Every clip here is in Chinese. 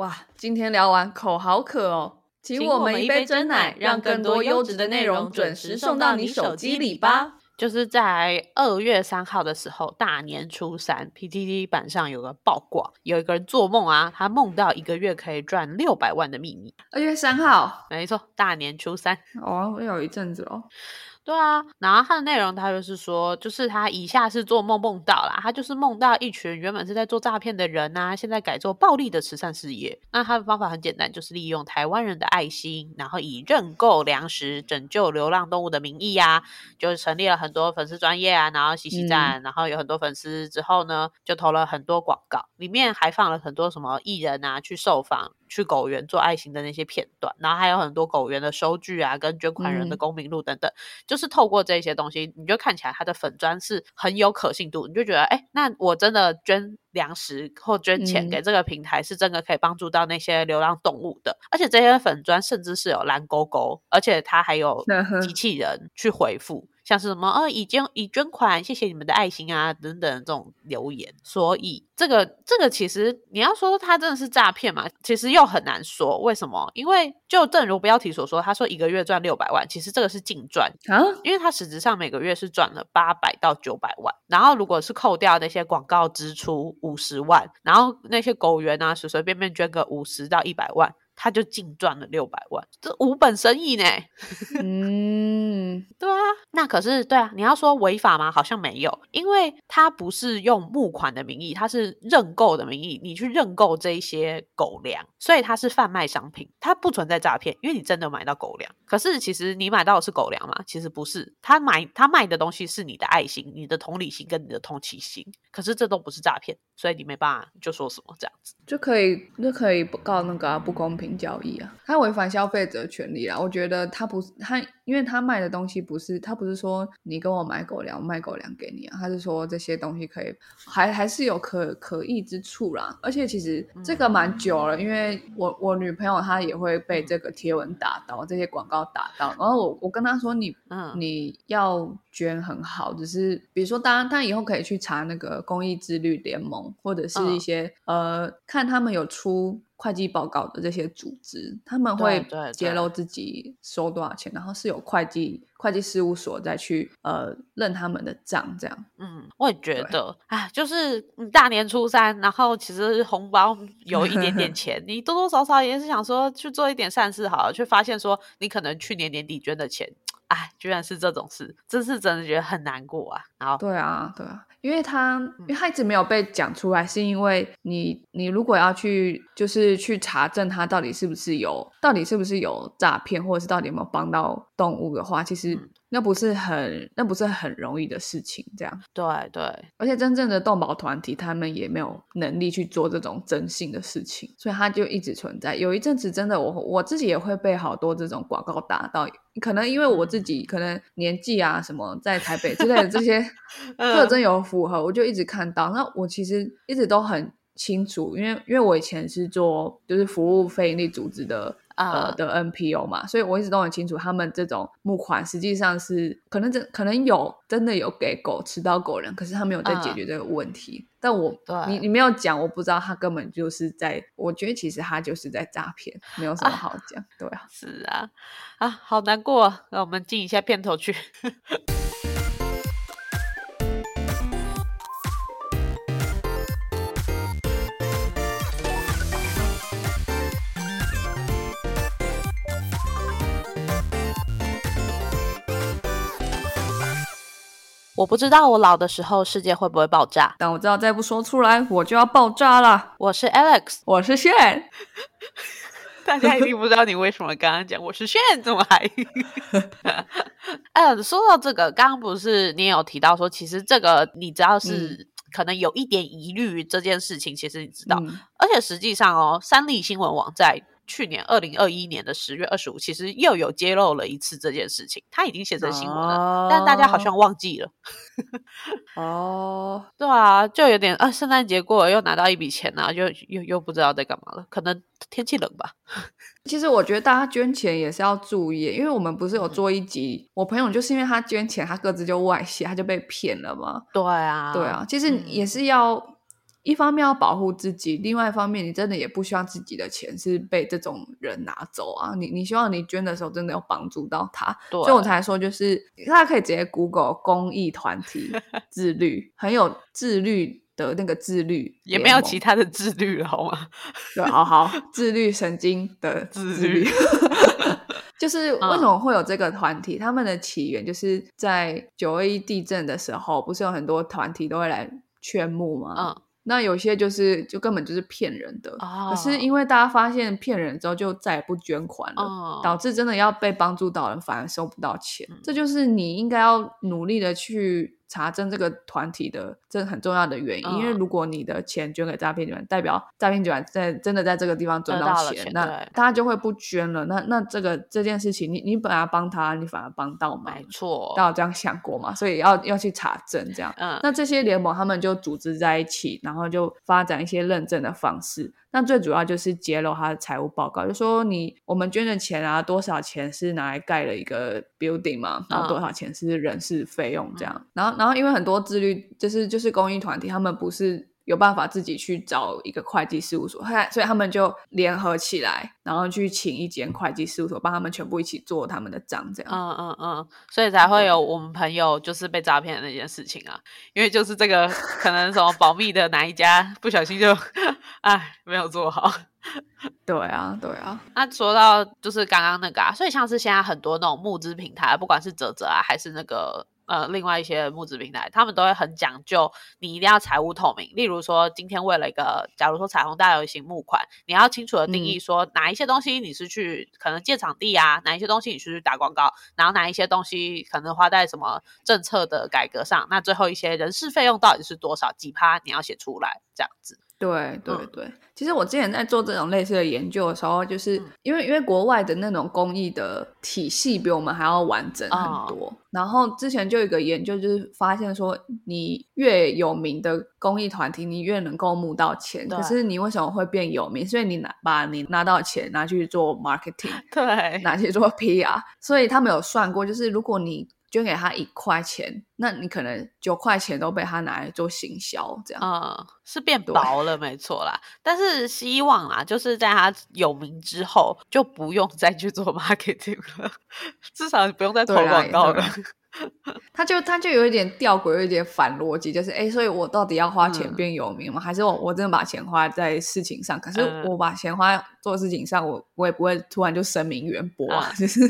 哇，今天聊完口好渴哦，请我们一杯真奶，让更多优质的内容准时送到你手机里吧。就是在二月三号的时候，大年初三，PTT 版上有个爆卦，有一个人做梦啊，他梦到一个月可以赚六百万的秘密。二月三号，没错，大年初三，哦，有一阵子哦。对啊，然后他的内容，他就是说，就是他以下是做梦梦到啦，他就是梦到一群原本是在做诈骗的人啊，现在改做暴力的慈善事业。那他的方法很简单，就是利用台湾人的爱心，然后以认购粮食、拯救流浪动物的名义啊，就是成立了很多粉丝专业啊，然后洗洗站，然后有很多粉丝之后呢，就投了很多广告，里面还放了很多什么艺人啊去受访。去狗园做爱心的那些片段，然后还有很多狗园的收据啊，跟捐款人的公民录等等，就是透过这些东西，你就看起来他的粉砖是很有可信度，你就觉得，哎，那我真的捐粮食或捐钱给这个平台，是真的可以帮助到那些流浪动物的，而且这些粉砖甚至是有蓝勾勾，而且它还有机器人去回复。像是什么呃，已捐已捐款，谢谢你们的爱心啊，等等这种留言。所以这个这个其实你要说它真的是诈骗嘛，其实又很难说。为什么？因为就正如标题所说，他说一个月赚六百万，其实这个是净赚啊，因为他实质上每个月是赚了八百到九百万。然后如果是扣掉那些广告支出五十万，然后那些狗园啊随随便便捐个五十到一百万。他就净赚了六百万，这无本生意呢。嗯，对啊，那可是对啊，你要说违法吗？好像没有，因为他不是用募款的名义，他是认购的名义，你去认购这一些狗粮，所以它是贩卖商品，它不存在诈骗，因为你真的买到狗粮。可是其实你买到的是狗粮吗？其实不是，他买他卖的东西是你的爱心、你的同理心跟你的同情心，可是这都不是诈骗，所以你没办法就说什么这样子，就可以就可以告那个不公平。交易啊，他违反消费者权利啦！我觉得他不是他，因为他卖的东西不是他不是说你跟我买狗粮，卖狗粮给你啊，他是说这些东西可以还还是有可可疑之处啦。而且其实这个蛮久了，因为我我女朋友她也会被这个贴文打到，这些广告打到，然后我我跟她说你嗯你要捐很好，只是比如说当然他以后可以去查那个公益自律联盟或者是一些呃看他们有出。会计报告的这些组织，他们会揭露自己收多少钱，然后是有会计会计事务所再去呃认他们的账，这样。嗯，我也觉得，哎，就是大年初三，然后其实红包有一点点 钱，你多多少少也是想说去做一点善事好了，却发现说你可能去年年底捐的钱，哎，居然是这种事，这是真的觉得很难过啊。然后，对啊，对啊。因为他，因为他一直没有被讲出来，是因为你，你如果要去，就是去查证他到底是不是有，到底是不是有诈骗，或者是到底有没有帮到动物的话，其实。那不是很，那不是很容易的事情，这样。对对，而且真正的动保团体，他们也没有能力去做这种征信的事情，所以它就一直存在。有一阵子，真的，我我自己也会被好多这种广告打到，可能因为我自己可能年纪啊什么，在台北之类的这些 特征有符合，我就一直看到。那我其实一直都很清楚，因为因为我以前是做就是服务非营利组织的。呃的 NPO 嘛，所以我一直都很清楚，他们这种募款实际上是可能真可能有真的有给狗吃到狗粮，可是他没有在解决这个问题。但我你你没有讲，我不知道他根本就是在，我觉得其实他就是在诈骗，没有什么好讲。对啊，是啊，啊，好难过，让我们进一下片头去。我不知道我老的时候世界会不会爆炸，但我知道再不说出来我就要爆炸了。我是 Alex，我是炫，大家一定不知道你为什么刚刚讲我是炫，怎么还？呃，说到这个，刚刚不是你也有提到说，其实这个你只要是可能有一点疑虑这件事情，其实你知道，而且实际上哦，三立新闻网在。去年二零二一年的十月二十五，其实又有揭露了一次这件事情，他已经写成新闻了，但大家好像忘记了。哦，对啊，就有点啊，圣诞节过了又拿到一笔钱啊，就又又不知道在干嘛了，可能天气冷吧。其实我觉得大家捐钱也是要注意，因为我们不是有做一集，我朋友就是因为他捐钱，他各自就外泄，他就被骗了嘛。对啊，对啊，其实也是要。一方面要保护自己，另外一方面你真的也不希望自己的钱是被这种人拿走啊。你你希望你捐的时候真的有帮助到他，对所以我才说就是大家可以直接 Google 公益团体 自律，很有自律的那个自律也没有其他的自律了，好吗？对，好好自律神经的自自律律。就是为什么会有这个团体？他们的起源就是在九二一地震的时候，不是有很多团体都会来劝募吗？嗯，那有些就是就根本就是骗人的。哦可是因为大家发现骗人之后，就再也不捐款了，哦导致真的要被帮助到的人反而收不到钱。嗯这就是你应该要努力的去查证这个团体的这很重要的原因。嗯因为如果你的钱捐给诈骗集团，代表诈骗集团在真的在这个地方赚到钱，那对大家就会不捐了。那那这个这件事情，你你本来帮他，你反而帮到忙没。错大。家有这样想过嘛？所以要要去查证这样。嗯，那这些联盟他们就组织在一起，然后就发展一些认证的方式。那最主要就是揭露他的财务报告，就说你我们捐的钱啊，多少钱是拿来盖了一个 building 嘛，然后多少钱是人事费用这样。然后然后因为很多自律就是就是公益团体，他们不是。有办法自己去找一个会计事务所，他所以他们就联合起来，然后去请一间会计事务所帮他们全部一起做他们的账，这样。嗯嗯嗯，所以才会有我们朋友就是被诈骗的那件事情啊，因为就是这个可能什么保密的哪一家不小心就 哎没有做好。对啊，对啊，那说到就是刚刚那个啊，所以像是现在很多那种募资平台，不管是泽泽啊，还是那个呃另外一些募资平台，他们都会很讲究，你一定要财务透明。例如说，今天为了一个，假如说彩虹大游行募款，你要清楚的定义说哪一些东西你是去可能借场地啊，哪一些东西你是去打广告，然后哪一些东西可能花在什么政策的改革上，那最后一些人事费用到底是多少几趴，你要写出来，这样子。对对嗯对，其实我之前在做这种类似的研究的时候，就是嗯因为因为国外的那种公益的体系比我们还要完整哦很多。然后之前就有一个研究，就是发现说，你越有名的公益团体，你越能够募到钱。可是你为什么会变有名？所以你拿把你拿到的钱拿去做 marketing，对，拿去做 PR。所以他们有算过，就是如果你捐给他一块钱，那你可能九块钱都被他拿来做行销，这样。嗯，是变薄了，没错啦。但是希望啦，就是在他有名之后，就不用再去做 marketing 了，至少不用再投广告了。他就他就有一点吊诡，有一点反逻辑，就是哎，所以我到底要花钱嗯变有名吗？还是我我真的把钱花在事情上？可是嗯我把钱花在做事情上，我我也不会突然就声名远播啊，嗯 就是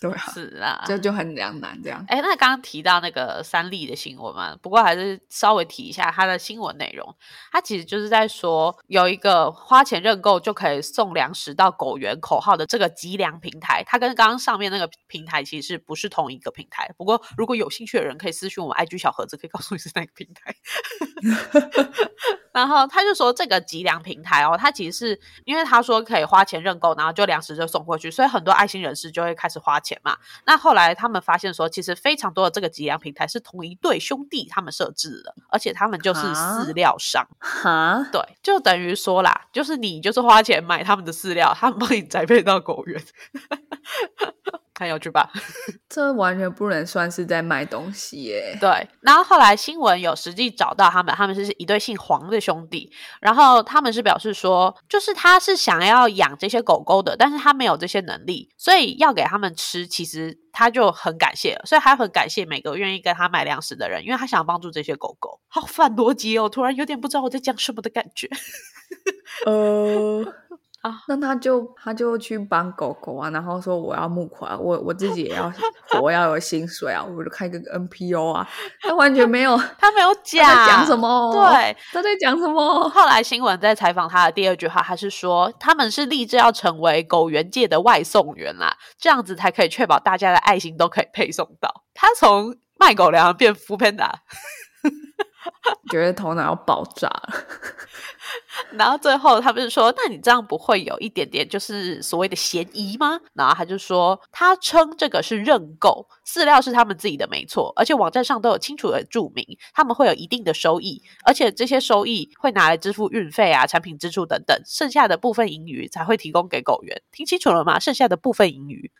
对啊，是啊，这就很两难这样。哎，那刚刚提到那个三立的新闻嘛，不过还是稍微提一下它的新闻内容。它其实就是在说有一个花钱认购就可以送粮食到狗园口号的这个集粮平台，它跟刚刚上面那个平台其实不是同一个平台？不过如果有兴趣的人可以私讯我们 IG 小盒子，可以告诉你是哪个平台。然后他就说，这个集粮平台哦，他其实是因为他说可以花钱认购，然后就粮食就送过去，所以很多爱心人士就会开始花钱嘛。那后来他们发现说，其实非常多的这个集粮平台是同一对兄弟他们设置的，而且他们就是啊饲料商。哈，对，就等于说啦，就是你就是花钱买他们的饲料，他们帮你栽培到狗园，很有趣吧？这完全不能算是在卖东西耶。对，然后后来新闻有实际找到他们，他们是一对姓黄的兄弟，然后他们是表示说，就是他是想要养这些狗狗的，但是他没有这些能力，所以要给他们吃，其实他就很感谢，所以他很感谢每个愿意跟他买粮食的人，因为他想要帮助这些狗狗。好反逻辑哦，突然有点不知道我在讲什么的感觉。呃。啊那他就他就去帮狗狗啊，然后说我要募款，我我自己也要 我，要有薪水啊，我就开个 NPO 啊，他完全没有他没有 讲讲什么，对，他在讲什么？后来新闻在采访他的第二句话，他是说他们是立志要成为狗园界的外送员啦，这样子才可以确保大家的爱心都可以配送到。他从卖狗粮变 f o o Panda，觉得头脑要爆炸了。然后最后他不是说，那你这样不会有一点点就是所谓的嫌疑吗？然后他就说，他称这个是认购，饲料是他们自己的没错，而且网站上都有清楚的注明，他们会有一定的收益，而且这些收益会拿来支付运费啊、产品支出等等，剩下的部分盈余才会提供给狗园。听清楚了吗？剩下的部分盈余。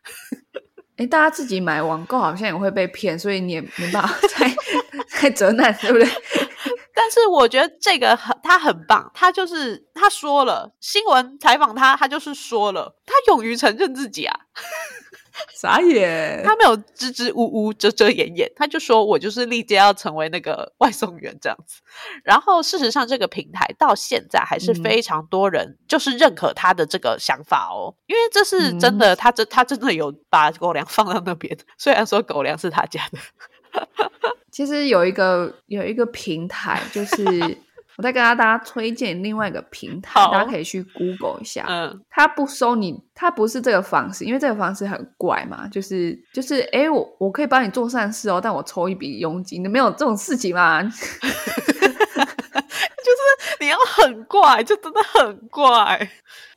大家自己买网购好像也会被骗，所以你也没办法 再再责难，对不对？但是我觉得这个很他很棒，他就是他说了新闻采访他，他就是说了，他勇于承认自己啊。傻眼，他没有支支吾吾、遮遮掩掩，他就说我就是历届要成为那个外送员这样子。然后事实上，这个平台到现在还是非常多人就是认可他的这个想法哦，因为这是真的，他真他真的有把狗粮放到那边，虽然说狗粮是他家的。其实有一个有一个平台就是。我再跟大家推荐另外一个平台，大家可以去 Google 一下。嗯，他不收你，它不是这个方式，因为这个方式很怪嘛。就是就是，哎，我我可以帮你做善事哦，但我抽一笔佣金，你没有这种事情嘛？就是你要很怪，就真的很怪。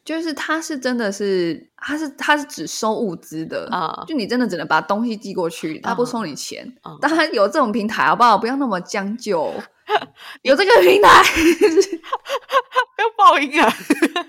就是他是真的是，他是他是只收物资的啊，就你真的只能把东西寄过去，他不收你钱。当然有这种平台，好不好？不要那么将就。有这个平台，要报应啊！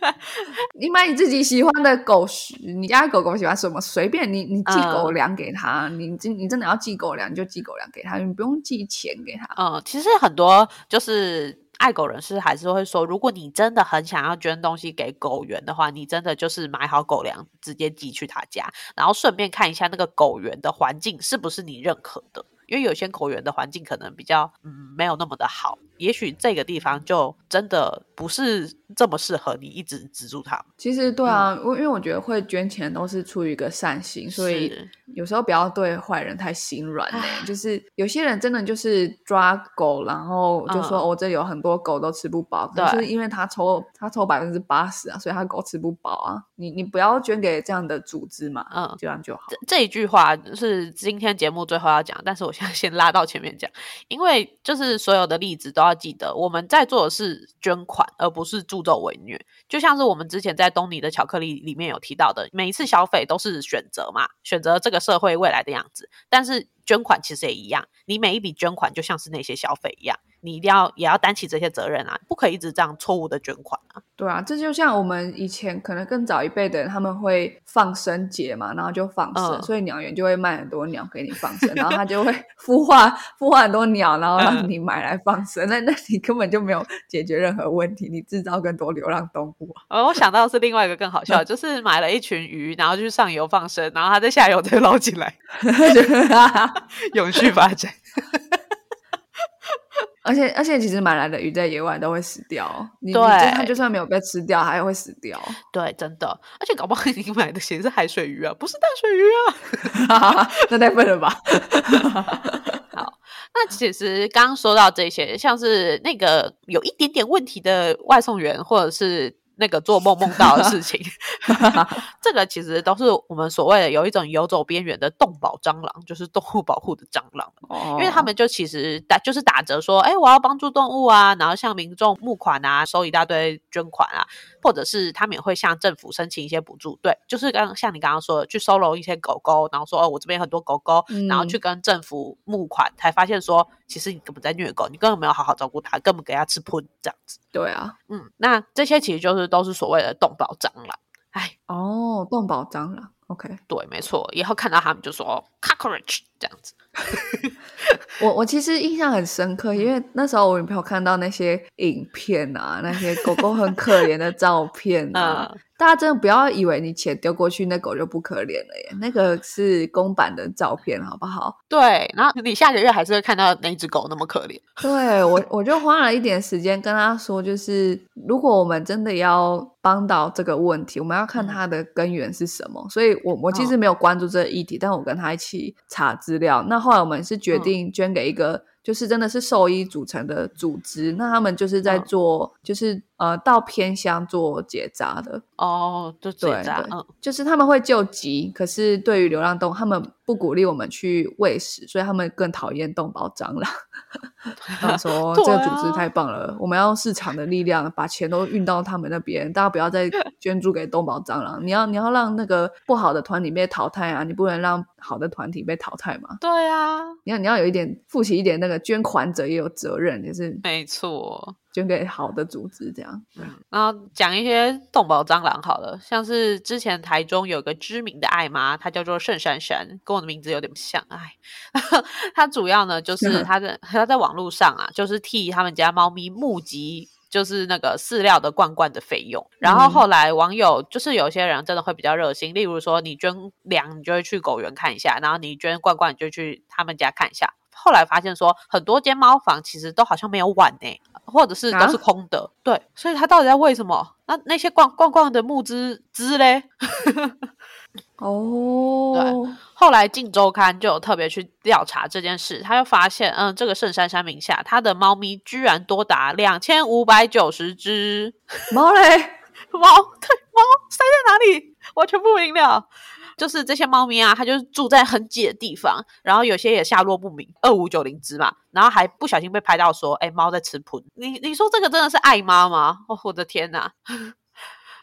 你买你自己喜欢的狗食，你家狗狗喜欢什么，随便你，你寄狗粮给他。你真你真的要寄狗粮，就寄狗粮给他，你不用寄钱给他。嗯，其实很多就是爱狗人士还是会说，如果你真的很想要捐东西给狗园的话，你真的就是买好狗粮，直接寄去他家，然后顺便看一下那个狗园的环境是不是你认可的。因为有些口源的环境可能比较嗯没有那么的好，也许这个地方就真的不是这么适合你一直资助他。其实对啊，我因为我觉得会捐钱都是出于一个善心，所以有时候不要对坏人太心软嘞。就是有些人真的就是抓狗，然后就说我这里有很多狗都吃不饱，就是因为他抽他抽百分之八十啊，所以他狗吃不饱啊。你你不要捐给这样的组织嘛，嗯，这样就好。这一句话是今天节目最后要讲，但是我现在。先拉到前面讲，因为就是所有的例子都要记得，我们在做的是捐款，而不是助纣为虐。就像是我们之前在东尼的巧克力里面有提到的，每一次消费都是选择嘛，选择这个社会未来的样子。但是捐款其实也一样，你每一笔捐款就像是那些消费一样。你一定要也要担起这些责任啊，不可以一直这样错误的捐款啊。对啊，这就像我们以前可能更早一辈的人，他们会放生节嘛，然后就放生，所以鸟园就会卖很多鸟给你放生，然后他就会孵化孵化很多鸟，然后让你买来放生。那那你根本就没有解决任何问题，你制造更多流浪动物。哦，我想到是另外一个更好笑，就是买了一群鱼，然后去上游放生，然后它在下游再捞起来 永续发展。而且而且，其实买来的鱼在野外都会死掉。对，它就算没有被吃掉，还会死掉。对，真的。而且搞不好你买的其实是海水鱼啊，不是淡水鱼啊，那太笨了吧？好，那其实刚刚说到这些，像是那个有一点点问题的外送员，或者是。那个做梦梦到的事情，这个其实都是我们所谓的有一种游走边缘的动保蟑螂，就是动物保护的蟑螂。哦，因为他们就其实打就是打折说，哎，我要帮助动物啊，然后向民众募款啊，收一大堆捐款啊，或者是他们也会向政府申请一些补助。对，就是刚像你刚刚说的，去收容一些狗狗，然后说哦，我这边很多狗狗，然后去跟政府募款，才发现说，其实你根本在虐狗，你根本没有好好照顾它，根本给它吃喷这样子。对啊，嗯，那这些其实就是都是所谓的动保蟑螂。哎，哦，动保蟑螂，OK，对，没错。以后看到他们就说 cockroach 这样子。我我其实印象很深刻，因为那时候我女朋友看到那些影片啊，那些狗狗很可怜的照片啊。大家真的不要以为你钱丢过去，那狗就不可怜了耶。那个是公版的照片，好不好？对，然后你下个月还是会看到那只狗那么可怜。对我，我就花了一点时间跟他说，就是如果我们真的要帮到这个问题，我们要看它的根源是什么。所以，我我其实没有关注这个议题，但我跟他一起查资料。那后来我们是决定捐给一个。就是真的是兽医组成的组织，那他们就是在做，就是呃到偏乡做结扎的哦，就结扎，嗯，就是他们会救急，可是对于流浪动物，他们不鼓励我们去喂食，所以他们更讨厌动保蟑螂。他说 这个组织太棒了，我们要用市场的力量把钱都运到他们那边，大家不要再 捐助给动保蟑螂，你要你要让那个不好的团体被淘汰啊，你不能让好的团体被淘汰嘛？对啊，你要你要有一点负起一点那个。捐款者也有责任，就是没错。捐给好的组织，这样。然后讲一些动保蟑螂好了，像是之前台中有个知名的爱妈，她叫做盛珊珊，跟我的名字有点像，哎，她主要呢就是 她在她在网络上啊，就是替他们家猫咪募集。就是那个饲料的罐罐的费用，然后后来网友就是有些人真的会比较热心，例如说你捐粮，你就会去狗园看一下，然后你捐罐罐，你就去他们家看一下。后来发现说，很多间猫房其实都好像没有碗呢，或者是都是空的。对，所以他到底在为什么？那那些逛逛逛的木枝枝嘞？哦，对。后来《镜周刊》就有特别去调查这件事，他就发现，嗯，这个圣珊珊名下，他的猫咪居然多达两千五百九十只猫嘞，猫对猫塞在哪里？我全不明了。就是这些猫咪啊，它就是住在很挤的地方，然后有些也下落不明，二五九零只嘛，然后还不小心被拍到说，哎，猫在吃盆。你你说这个真的是爱妈吗？哦，我的天哪！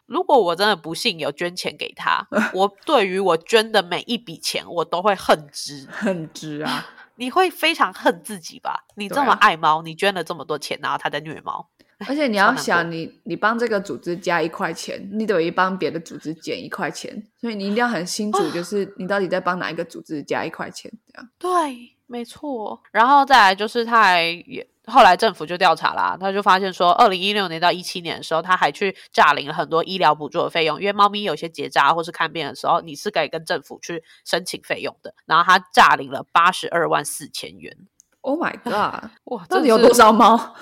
如果我真的不幸有捐钱给他，我对于我捐的每一笔钱，我都会恨之 恨之啊！你会非常恨自己吧？你这么爱猫，你捐了这么多钱，然后他在虐猫，而且你要想，你你帮这个组织加一块钱，你等于帮别的组织减一块钱，所以你一定要很清楚，就是你到底在帮哪一个组织加一块钱，这样对，没错。然后再来就是他还也。后来政府就调查啦，他就发现说，二零一六年到一七年的时候，他还去诈领了很多医疗补助的费用，因为猫咪有些结扎或是看病的时候，你是可以跟政府去申请费用的。然后他诈领了八十二万四千元。Oh my god！哇，到底有多少猫？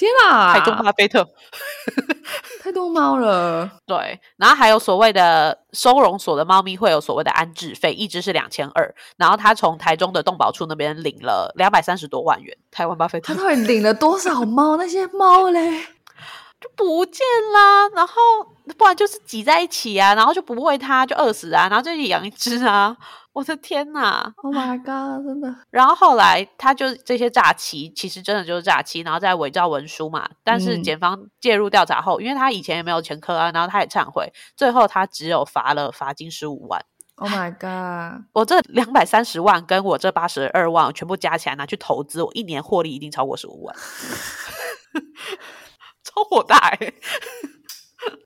天啊！海中巴菲特，太多猫了。对，然后还有所谓的收容所的猫咪会有所谓的安置费，一只是两千二。然后他从台中的动保处那边领了两百三十多万元。台湾巴菲特，他到底领了多少猫？那些猫嘞，就不见啦。然后不然就是挤在一起啊，然后就不喂它，就饿死啊。然后就养一只啊。我的天呐！Oh my god！真的。然后后来他就这些诈欺，其实真的就是诈欺，然后再伪造文书嘛。但是检方介入调查后，因为他以前也没有前科啊，然后他也忏悔，最后他只有罚了罚金十五万。Oh my god！我这两百三十万跟我这八十二万全部加起来拿去投资，我一年获利一定超过十五万，超火大哎！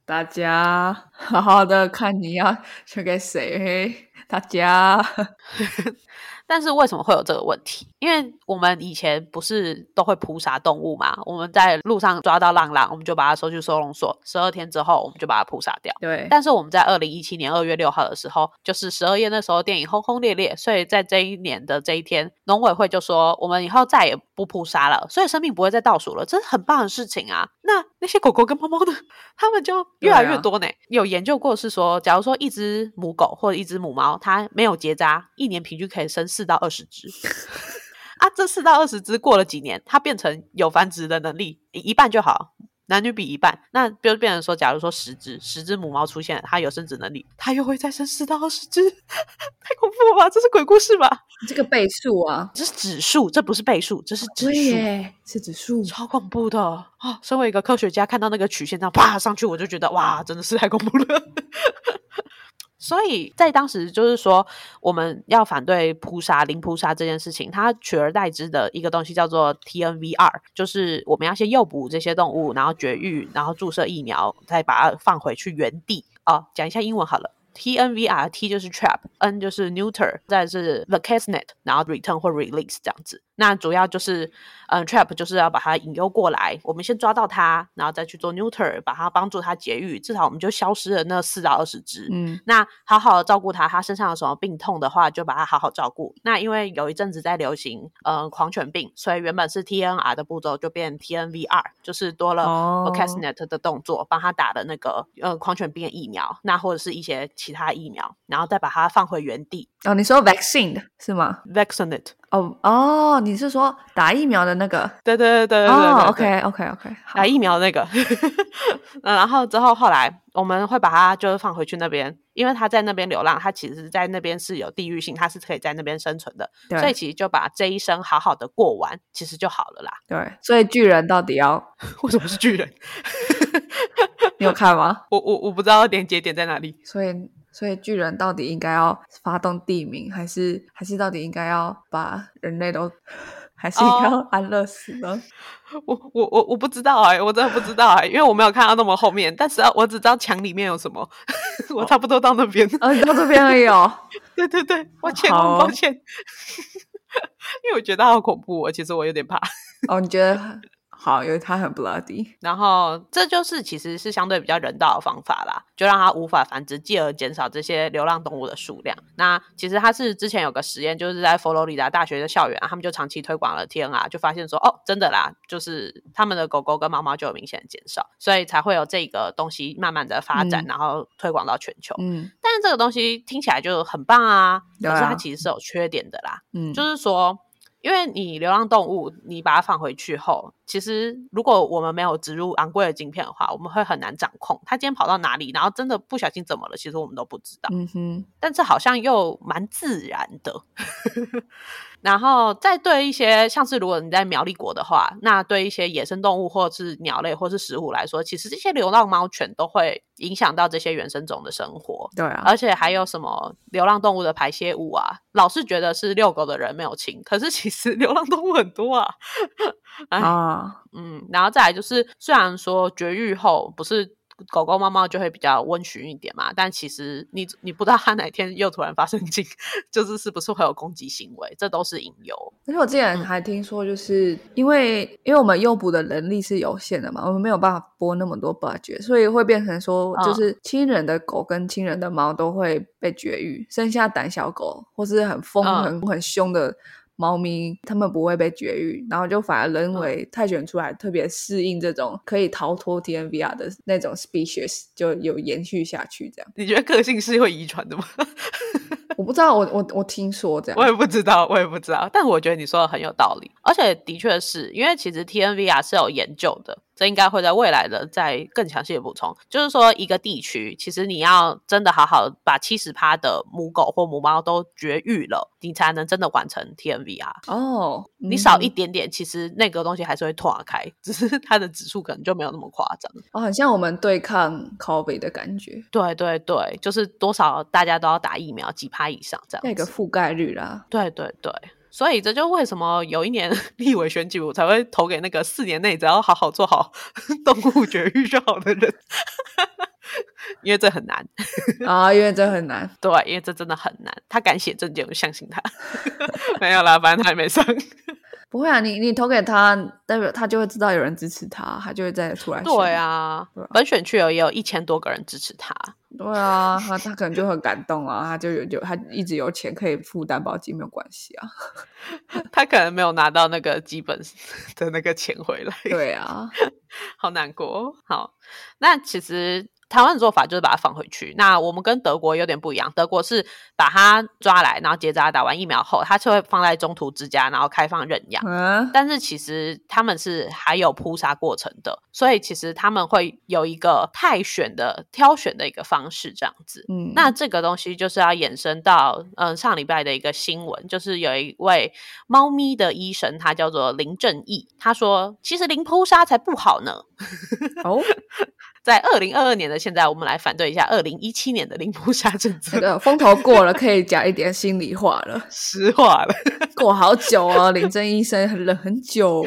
大家好好的看你要 捐给谁。大家，但是为什么会有这个问题？因为我们以前不是都会扑杀动物嘛？我们在路上抓到浪浪，我们就把它收去收容所，十二天之后我们就把它扑杀掉。对。但是我们在二零一七年二月六号的时候，就是十二月那时候电影轰轰烈烈，所以在这一年的这一天，农委会就说我们以后再也不扑杀了，所以生命不会再倒数了，这是很棒的事情啊！那那些狗狗跟猫猫呢？它们就越来越多呢。有研究过是说，假如说一只母狗或者一只母猫，它没有结扎，一年平均可以生四到二十只。啊，这四到二十只过了几年，它变成有繁殖的能力，一半就好。男女比一半，那就变成说，假如说十只十只母猫出现，它有生殖能力，它又会再生四到二十只，太恐怖了吧？这是鬼故事吧？这个倍数啊，这是指数，这不是倍数，这是指数，是指数，超恐怖的啊！身为一个科学家，看到那个曲线这样啪上去，我就觉得哇，真的是太恐怖了。所以在当时，就是说我们要反对扑杀、零扑杀这件事情，它取而代之的一个东西叫做 TNVR，就是我们要先诱捕这些动物，然后绝育，然后注射疫苗，再把它放回去原地。哦，讲一下英文好了。T N V R T 就是 trap，N 就是 neuter，再是 vaccinet，然后 return 或 release 这样子。那主要就是，嗯，trap 就是要把它引诱过来，我们先抓到它，然后再去做 neuter，把它帮助它节育，至少我们就消失了那四到二十只。嗯，那好好的照顾它，它身上有什么病痛的话，就把它好好照顾。那因为有一阵子在流行，呃，狂犬病，所以原本是 T N R 的步骤就变 T N V R，就是多了 vaccinet 的动作，帮它打的那个呃狂犬病的疫苗，那或者是一些。其他疫苗，然后再把它放回原地。哦，你说 vaccine 是吗？vaccinate。哦哦，你是说打疫苗的那个？对对对对对。哦，OK OK OK，打疫苗那个。然后之后后来我们会把它就是放回去那边，因为它在那边流浪，它其实在那边是有地域性，它是可以在那边生存的。所以其实就把这一生好好的过完，其实就好了啦。对，所以巨人到底要 为什么是巨人？你有看吗？我我我不知道连接点在哪里。所以所以巨人到底应该要发动地名，还是还是到底应该要把人类都？还是要安乐死呢？我我我我不知道哎，我真的不知道哎，因为我没有看到那么后面，但是我只知道墙里面有什么，我差不多到那边，哦，到这边而已哦。对对对，抱歉，抱歉，因为我觉得好恐怖，其实我有点怕。哦，你觉得？好，因为它很 bloody，然后这就是其实是相对比较人道的方法啦，就让它无法繁殖，继而减少这些流浪动物的数量。那其实它是之前有个实验，就是在佛罗里达大学的校园，他们就长期推广了 TNR，就发现说，哦，真的啦，就是他们的狗狗跟猫猫就有明显的减少，所以才会有这个东西慢慢的发展，然后推广到全球。嗯，但是这个东西听起来就很棒啊，可是它其实是有缺点的啦。嗯，就是说。因为你流浪动物，你把它放回去后，其实如果我们没有植入昂贵的晶片的话，我们会很难掌控它今天跑到哪里，然后真的不小心怎么了，其实我们都不知道。嗯哼，但这好像又蛮自然的。然后再对一些像是如果你在苗栗国的话，那对一些野生动物或是鸟类或是食物来说，其实这些流浪猫犬都会影响到这些原生种的生活。对啊，而且还有什么流浪动物的排泄物啊，老是觉得是遛狗的人没有清，可是其实 流浪动物很多啊。啊，嗯，然后再来就是，虽然说绝育后不是。狗狗、猫猫就会比较温驯一点嘛，但其实你你不知道它哪天又突然发生进，就是是不是会有攻击行为，这都是隐忧。而且我之前还听说，就是因为因为我们诱捕的能力是有限的嘛，我们没有办法拨那么多 budget，所以会变成说，就是亲人的狗跟亲人的猫都会被绝育，剩下胆小狗或是很疯、很很凶的。猫咪它们不会被绝育，然后就反而人为泰选出来特别适应这种可以逃脱 T N V R 的那种 species，就有延续下去这样。你觉得个性是会遗传的吗？我不知道，我我我听说这样，我也不知道，我也不知道。但我觉得你说的很有道理，而且的确是因为其实 T N V R 是有研究的。这应该会在未来的再更详细的补充，就是说一个地区，其实你要真的好好把七十趴的母狗或母猫都绝育了，你才能真的完成 TNVR。哦，你少一点点，其实那个东西还是会拓开，只是它的指数可能就没有那么夸张。哦，很像我们对抗 COVID 的感觉。对对对，就是多少大家都要打疫苗，几趴以上这样。那个覆盖率啦。对对对。所以这就为什么有一年 立委选举，我才会投给那个四年内只要好好做好 动物绝育就好的人，因为这很难啊，因为这很难，对，因为这真的很难。他敢写证件，我相信他。没有啦，反正他还没上。不会啊，你你投给他，代表他就会知道有人支持他，他就会再出来。对啊，本选区有也有一千多个人支持他。对啊，他他可能就很感动啊，他就有就他一直有钱可以付担保金，没有关系啊。他可能没有拿到那个基本的那个钱回来。对啊，好难过。好，那其实。台湾的做法就是把它放回去。那我们跟德国有点不一样，德国是把它抓来，然后结扎，打完疫苗后，它就会放在中途之家，然后开放认养。嗯，但是其实他们是还有扑杀过程的，所以其实他们会有一个太选的挑选的一个方式，这样子。嗯，那这个东西就是要衍生到嗯上礼拜的一个新闻，就是有一位猫咪的医生，他叫做林正义，他说其实零扑杀才不好呢。哦。在二零二二年的现在，我们来反对一下二零一七年的零扑杀政策。这个风头过了，可以讲一点心里话了，实话了。过好久哦，林正医生忍很久。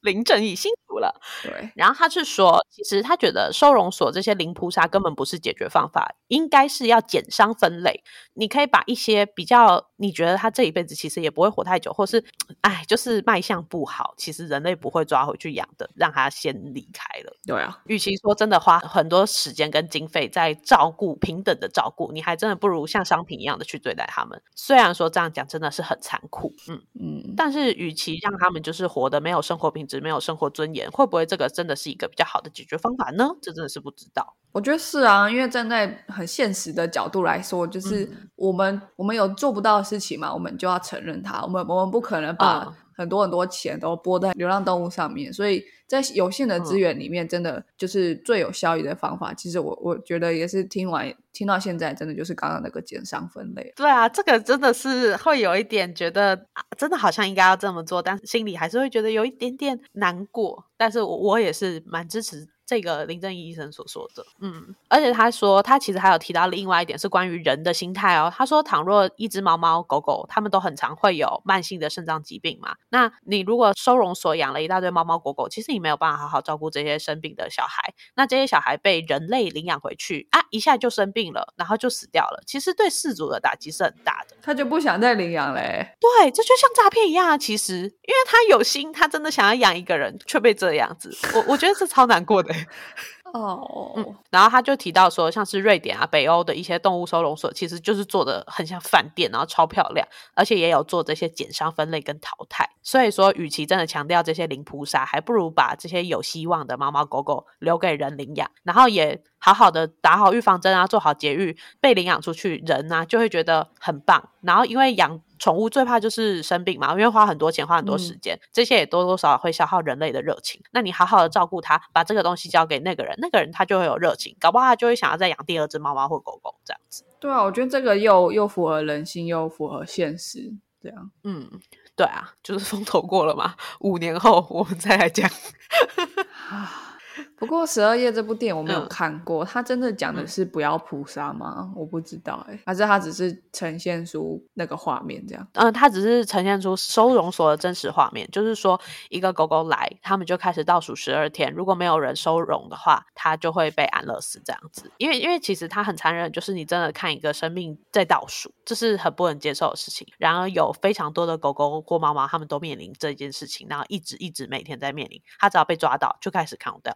林正义辛苦了，对。然后他是说，其实他觉得收容所这些零扑杀根本不是解决方法，应该是要减伤分类。你可以把一些比较你觉得他这一辈子其实也不会活太久，或是哎，就是卖相不好，其实人类不会抓回去养的，让他先离开了。对啊，与其说真的花很多时间跟经费在照顾平等的照顾，你还真的不如像商品一样的去对待他们。虽然说这样讲真的是很残酷，嗯嗯，但是与其让他们就是活得没有生活品。质没有生活尊严，会不会这个真的是一个比较好的解决方法呢？这真的是不知道。我觉得是啊，因为站在很现实的角度来说，就是我们我们有做不到的事情嘛，我们就要承认它。我们我们不可能把很多很多钱都拨在流浪动物上面，所以。在有限的资源里面，真的就是最有效益的方法。其实我我觉得也是听完听到现在，真的就是刚刚那个减伤分类。对啊，这个真的是会有一点觉得，真的好像应该要这么做，但是心里还是会觉得有一点点难过。但是我我也是蛮支持。这个林正义医生所说的。嗯，而且他说他其实还有提到另外一点是关于人的心态哦。他说，倘若一只猫猫狗狗，它们都很常会有慢性的肾脏疾病嘛，那你如果收容所养了一大堆猫猫狗狗，其实你没有办法好好照顾这些生病的小孩，那这些小孩被人类领养回去啊，一下就生病了，然后就死掉了，其实对饲主的打击是很大的。他就不想再领养嘞。对，这就像诈骗一样啊！其实，因为他有心，他真的想要养一个人，却被这样子，我我觉得是超难过的。哦，嗯，然后他就提到说，像是瑞典啊、北欧的一些动物收容所，其实就是做的很像饭店，然后超漂亮，而且也有做这些减伤分类跟淘汰。所以说，与其真的强调这些零扑杀，还不如把这些有希望的猫猫狗狗留给人领养，然后也好好的打好预防针啊，做好节育，被领养出去人啊就会觉得很棒。然后因为养宠物最怕就是生病嘛，因为花很多钱，花很多时间，这些也多多少少会消耗人类的热情。那你好好的照顾它，把这个东西交给那个人，那个人他就会有热情，搞不好他就会想要再养第二只猫猫或狗狗这样子。对啊，我觉得这个又又符合人性，又符合现实，这样。嗯，对啊，就是 风头过了嘛，五年后我们再来讲。不过《十二夜》这部电影我没有嗯看过，它真的讲的是不要扑杀吗？我不知道哎、还是它只是呈现出那个画面这样？嗯，它只是呈现出收容所的真实画面，就是说一个狗狗来，他们就开始倒数十二天，如果没有人收容的话，它就会被安乐死这样子。因为因为其实它很残忍，就是你真的看一个生命在倒数，这是很不能接受的事情。然而有非常多的狗狗或猫猫，他们都面临这件事情，然后一直一直每天在面临，它只要被抓到就开始 count down。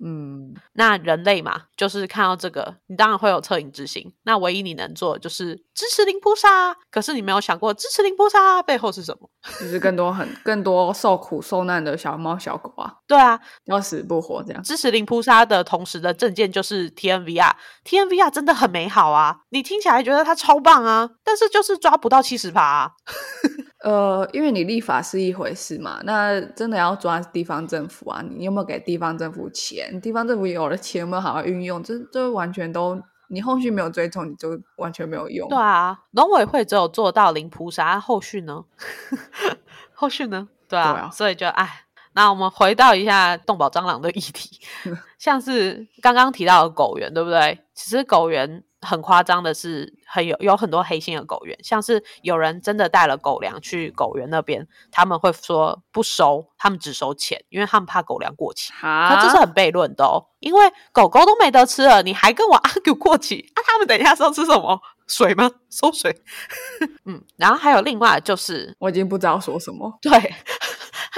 嗯，那人类嘛，就是看到这个，你当然会有恻隐之心。那唯一你能做的就是支持零菩萨。可是你没有想过，支持零菩萨背后是什么？就是更多很更多受苦受难的小猫小狗啊，对啊，要死不活这样。支持零菩萨的同时的证件就是 TNVR。TNVR 真的很美好啊，你听起来觉得它超棒啊，但是就是抓不到七十趴啊。呃，因为你立法是一回事嘛，那真的要抓地方政府啊，你有没有给地方政府钱？地方政府有了钱有没有好好运用？这这完全都你后续没有追踪，你就完全没有用。对啊，农委会只有做到零菩萨，后续呢？后续呢？对啊，对啊所以就哎，那我们回到一下动保蟑螂的议题，像是刚刚提到的狗园，对不对？其实狗园很夸张的是，很有有很多黑心的狗园，像是有人真的带了狗粮去狗园那边，他们会说不收，他们只收钱，因为他们怕狗粮过期。哈，那这是很悖论的哦，因为狗狗都没得吃了，你还跟我 argue 过期啊？他们等一下是要吃什么？水吗？收水。嗯，然后还有另外就是，我已经不知道说什么。对，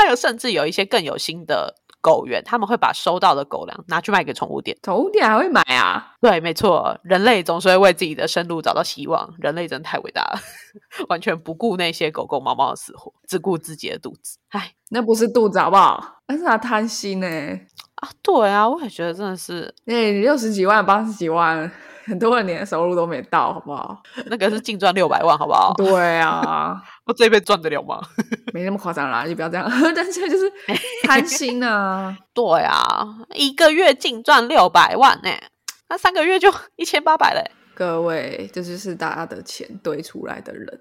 还有甚至有一些更有心的狗园，他们会把收到的狗粮拿去卖给宠物店。宠物店还会买啊？对，没错，人类总是会为自己的生路找到希望。人类真的太伟大了，完全不顾那些狗狗、猫猫的死活，只顾自己的肚子。唉，那不是肚子好不好？那是他贪心呢、啊，对啊，我也觉得真的是哎、你六十几万、八十几万，很多人连收入都没到，好不好？那个是净赚六百万，好不好？对啊，我这一辈子赚得了吗？没那么夸张啦，你不要这样。但是就是贪心啊，对啊，一个月净赚六百万呢、那三个月就一千八百嘞各位，这就是大家的钱堆出来的人。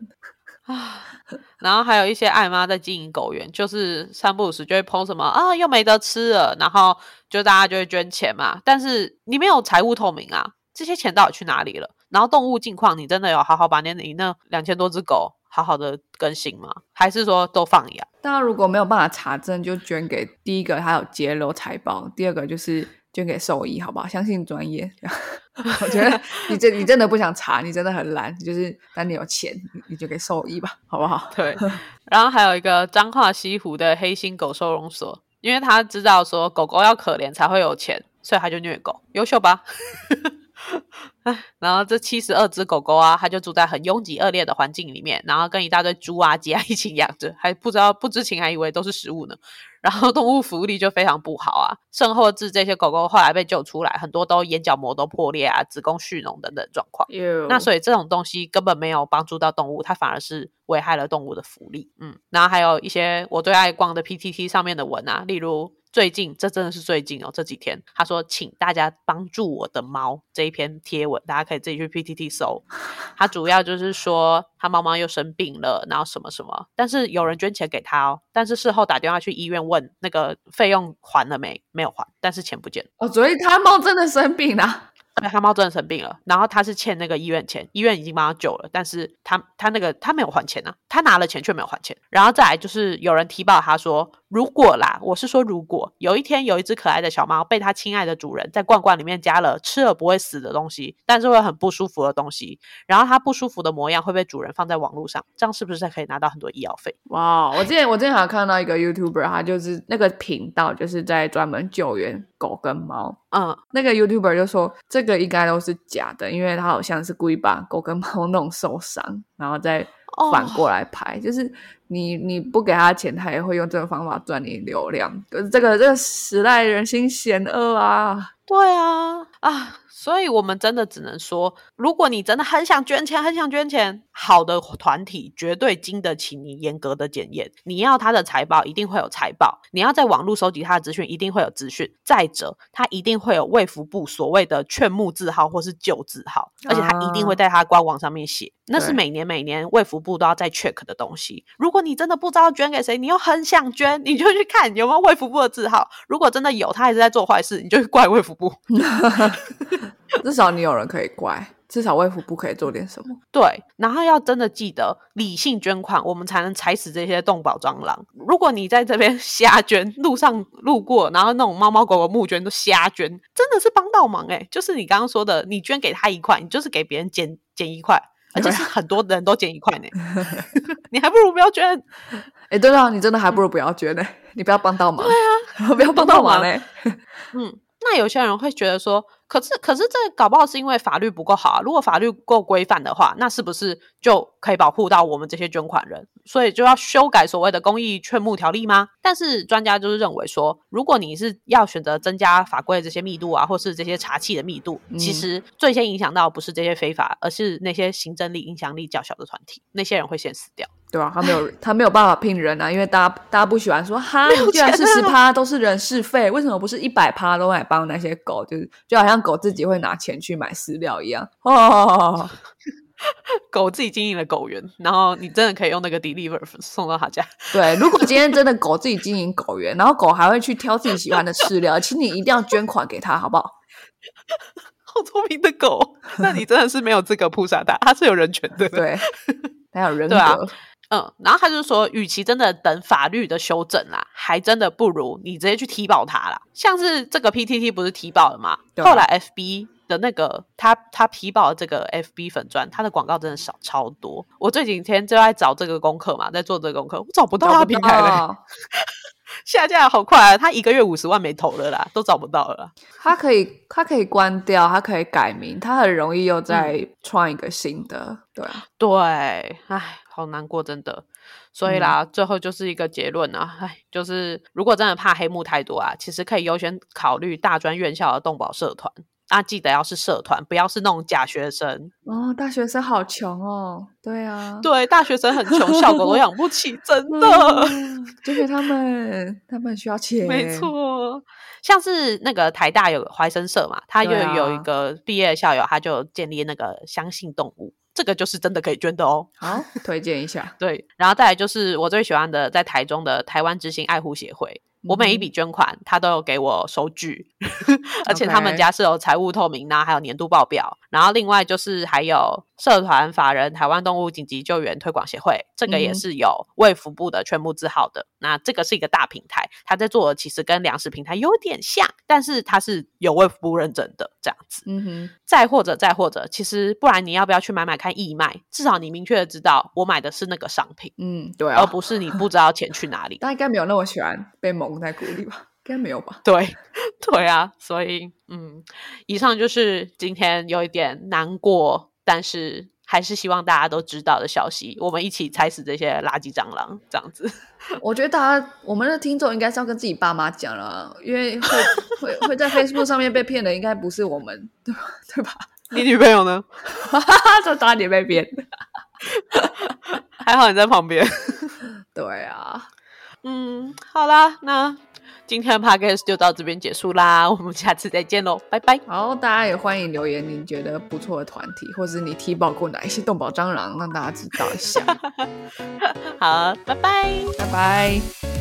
啊！然后还有一些爱妈在经营狗园，就是三不五时就会 PO 什么啊，又没得吃了，然后就大家就会捐钱嘛。但是你没有财务透明啊，这些钱到底去哪里了？然后动物近况，你真的有好好把你你那两千多只狗好好的更新吗？还是说都放养？大家如果没有办法查证，就捐给第一个，还有揭露财报；第二个就是捐给兽医，好不好？相信专业。我觉得你真你真的不想查，你真的很懒，就是当你有钱，你你就给兽医吧，好不好？对，然后还有一个彰化西湖的黑心狗收容所，因为他知道说狗狗要可怜才会有钱，所以他就虐狗，优秀吧？唉 然后这七十二只狗狗啊，它就住在很拥挤恶劣的环境里面，然后跟一大堆猪啊、鸡啊 一起养着，还不知道不知情，还以为都是食物呢。然后动物福利就非常不好啊，甚或致这些狗狗后来被救出来，很多都眼角膜都破裂啊、子宫蓄脓等等状况。那所以这种东西根本没有帮助到动物，它反而是危害了动物的福利。嗯，然后还有一些我最爱逛的 PTT 上面的文啊，例如最近这真的是最近哦，这几天他说，请大家帮助我的猫这一篇贴文，大家可以自己去 PTT 搜。他主要就是说他猫猫又生病了，然后什么什么，但是有人捐钱给他哦，但是事后打电话去医院问那个费用还了没，没有还，但是钱不见。哦，所以他猫真的生病了。对，他猫真的生病了，然后他是欠那个医院钱，医院已经帮他救了，但是他他那个他没有还钱呢，他拿了钱却没有还钱，然后再来就是有人提报他说。如果啦，我是说，如果有一天有一只可爱的小猫被它亲爱的主人在罐罐里面加了吃了不会死的东西，但是会很不舒服的东西，然后它不舒服的模样会被主人放在网络上，这样是不是可以拿到很多医药费？哇！我之前我之前好像看到一个 YouTuber，他就是那个频道就是在专门救援狗跟猫。嗯，那个 YouTuber 就说这个应该都是假的，因为他好像是故意把狗跟猫弄受伤，然后再。反过来拍，就是你你不给他钱，他也会用这个方法赚你流量。可是这个这个时代人心险恶啊！对啊，啊。所以，我们真的只能说，如果你真的很想捐钱，很想捐钱，好的团体绝对经得起你严格的检验。你要他的财报，一定会有财报；你要在网络收集他的资讯，一定会有资讯。再者，他一定会有卫福部所谓的劝募字号或是旧字号，而且他一定会在他官网上面写，那是每年每年卫福部都要在 check 的东西。如果你真的不知道捐给谁，你又很想捐，你就去看有没有卫福部的字号。如果真的有，他还是在做坏事，你就怪卫福部。至少你有人可以怪，至少卫福部可以做点什么。对，然后要真的记得理性捐款，我们才能踩死这些动保蟑螂。如果你在这边瞎捐，路上路过，然后那种猫猫狗狗募捐都瞎捐，真的是帮倒忙哎！就是你刚刚说的，你捐给他一块，你就是给别人减减一块，而且是很多人都减一块呢。你还不如不要捐。哎，对啊，你真的还不如不要捐呢，你不要帮倒忙。对啊，不要帮倒忙嘞。嗯，那有些人会觉得说。可是，可是这搞不好是因为法律不够好啊。如果法律够规范的话，那是不是就可以保护到我们这些捐款人？所以就要修改所谓的公益劝募条例吗？但是专家就是认为说，如果你是要选择增加法规这些密度啊，或是这些查气的密度，其实最先影响到不是这些非法，而是那些行政力、影响力较小的团体，那些人会先死掉。对啊，他没有，他没有办法聘人啊，因为大家大家不喜欢说哈，你既然是十趴都是人事费，为什么不是一百趴都来帮那些狗？就是就好像狗自己会拿钱去买饲料一样哦。狗自己经营了狗园，然后你真的可以用那个 deliver 送到他家。对，如果今天真的狗自己经营狗园，然后狗还会去挑自己喜欢的饲料，请你一定要捐款给他，好不好？好聪明的狗，那你真的是没有资格扑杀它，它是有人权的。对，它有人格。嗯，然后他就说，与其真的等法律的修正啦，还真的不如你直接去踢爆他啦。像是这个 PTT 不是踢爆了吗？后来 FB 的那个他他踢爆这个 FB 粉砖，他的广告真的少超多。我这几天就在找这个功课嘛，在做这个功课，我找不到他平台了。下架好快啊！他一个月五十万没投了啦，都找不到了。他可以，他可以关掉，他可以改名，他很容易又再创一个新的。对对，唉，好难过，真的。所以啦，最后就是一个结论啊，唉，就是如果真的怕黑幕太多啊，其实可以优先考虑大专院校的动保社团。啊，记得要是社团，不要是那种假学生哦。大学生好穷哦，对啊，对，大学生很穷，效果都养不起，真的。就是他们，他们需要钱。没错，像是那个台大有怀生社嘛，他又有一个毕业校友，他就建立那个相信动物，这个就是真的可以捐的哦。好，推荐一下。对，然后再来就是我最喜欢的，在台中的台湾之星爱护协会。我每一笔捐款，他都有给我收据，而且他们家是有财务透明呐，还有年度报表。然后另外就是还有社团法人台湾动物紧急救援推广协会，这个也是有卫福部的全部字号的。那这个是一个大平台，它在做的其实跟粮食平台有点像，但是它是有卫福部认证的这样子。嗯哼。再或者再或者，其实不然你要不要去买买看义卖？至少你明确的知道我买的是那个商品。嗯，对啊，而不是你不知道钱去哪里。但应该没有那么喜欢被蒙。在鼓里吧，应该没有吧？对，对啊，所以嗯，以上就是今天有一点难过，但是还是希望大家都知道的消息。我们一起踩死这些垃圾蟑螂，这样子。我觉得大家，我们的听众应该是要跟自己爸妈讲了，因为会会会在 Facebook 上面被骗的，应该不是我们，对吧？对吧？你女朋友呢？就差点被骗，还好你在旁边。对啊。嗯，好啦，那今天的 podcast 就到这边结束啦，我们下次再见喽，拜拜。好，大家也欢迎留言，你觉得不错的团体，或是你踢爆过哪一些动保蟑螂，让大家知道一下。好，拜拜。拜拜。